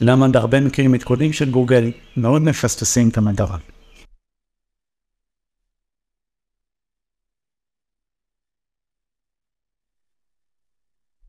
למה בהרבה מקרים עדכונים של גוגל מאוד מפספסים את המטרה.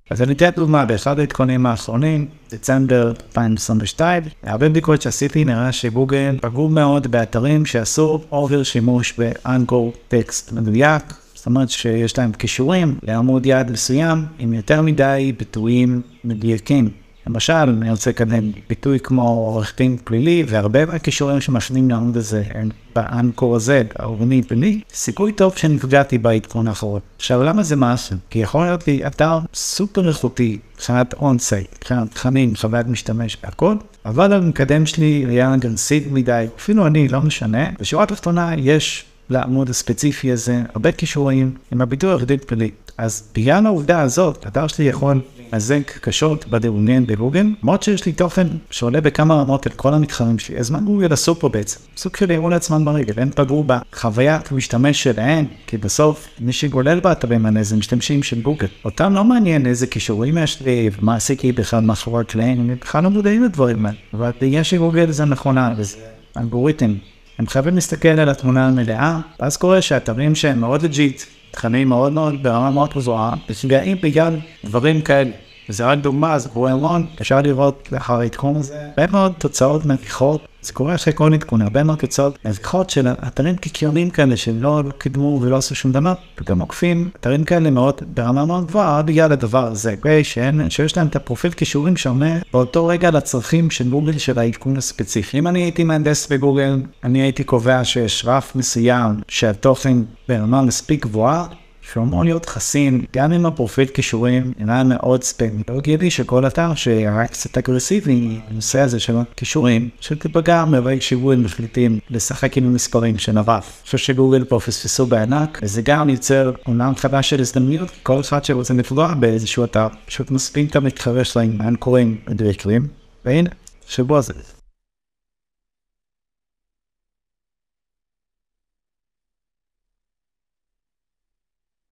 אז אני אתן דוגמה, באחד העדכונים האחרונים, דצמבר 2022, הרבה בדיקות שעשיתי נראה שגוגל פגעו מאוד באתרים שעשו over שימוש ב anchor text מדויק, זאת אומרת שיש להם קישורים לעמוד יעד מסוים עם יותר מדי ביטויים מדויקים. למשל, אני רוצה לקדם ביטוי כמו עורך דין פלילי, והרבה מהקישורים שמפנים לעמוד הזה הם ב anchor הזה, עורך דין פלילי, סיכוי טוב שנפגעתי בעדכון האחרון. עכשיו, למה זה משהו? כי יכול להיות לי אתר סופר איכותי, מבחינת אונסייט, מבחינת תכנים, חוויית משתמש והכל, אבל המקדם שלי היה אגרסיבי מדי, אפילו אני, לא משנה. בשורה התחתונה יש לעמוד הספציפי הזה הרבה קישורים עם הביטוי עורך דין פלילי. אז בגלל העובדה הזאת, האתר שלי יכול מזנק קשות בדירוגים בגוגל, למרות שיש לי תוכן שעולה בכמה רמות את כל המתחרים שלי, אז מה גוגל עשו פה בעצם? סוג של ירו לעצמם ברגל, הם פגעו בחוויית המשתמש שלהם, כי בסוף מי שגולש באתרים האלה זה משתמשים של גוגל. אותם לא מעניין איזה קישורים יש לי, ומה עשיתי בכלל מאחורי הקלעים, הם בכלל לא מודעים לדברים האלה, אבל בגלל שגוגל זה מכונה, וזה אלגוריתם. הם חייבים להסתכל על התמונה המלאה, ואז קורה שאתרים שהם מאוד legit, תכנים מאוד מאוד ברמה מאוד גבוהה, נפגעים בגלל דברים כאלה. וזה רק דוגמה, זה קורה המון, אפשר לראות לאחר העדכון הזה, הרבה מאוד תוצאות מביכות, זה קורה אחרי כל עדכון, הרבה מאוד תוצאות מביכות של אתרים קיקיונים כאלה שלא קידמו ולא עשו שום דבר, וגם עוקפים אתרים כאלה מאוד ברמה מאוד גבוהה בגלל הדבר הזה, אוקיי? שאין, שיש להם את הפרופיל כישורים שעונה באותו רגע לצרכים של גוגל של העדכון הספציפי. אם אני הייתי מהנדס בגוגל, אני הייתי קובע שיש רף מסוים שהתוכן ברמה מספיק גבוהה, שהוא אמור להיות חסין, גם אם הפרופיל כישורים נראה מאוד ספמי. לא הגיוני שכל אתר שהיה קצת אגרסיבי בנושא הזה של הכישורים, שתיפגע מראה שיווי מחליטים לשחק עם המספרים של הרף. אני חושב שגוגל פה פספסו בענק, וזה גם יוצר עולם חדש של הזדמנויות, כל אחד שרוצה לפגוע באיזשהו אתר, פשוט מספיק את המתחרה שלהם, מה הם קוראים מדויקים, והנה, שבוע זה.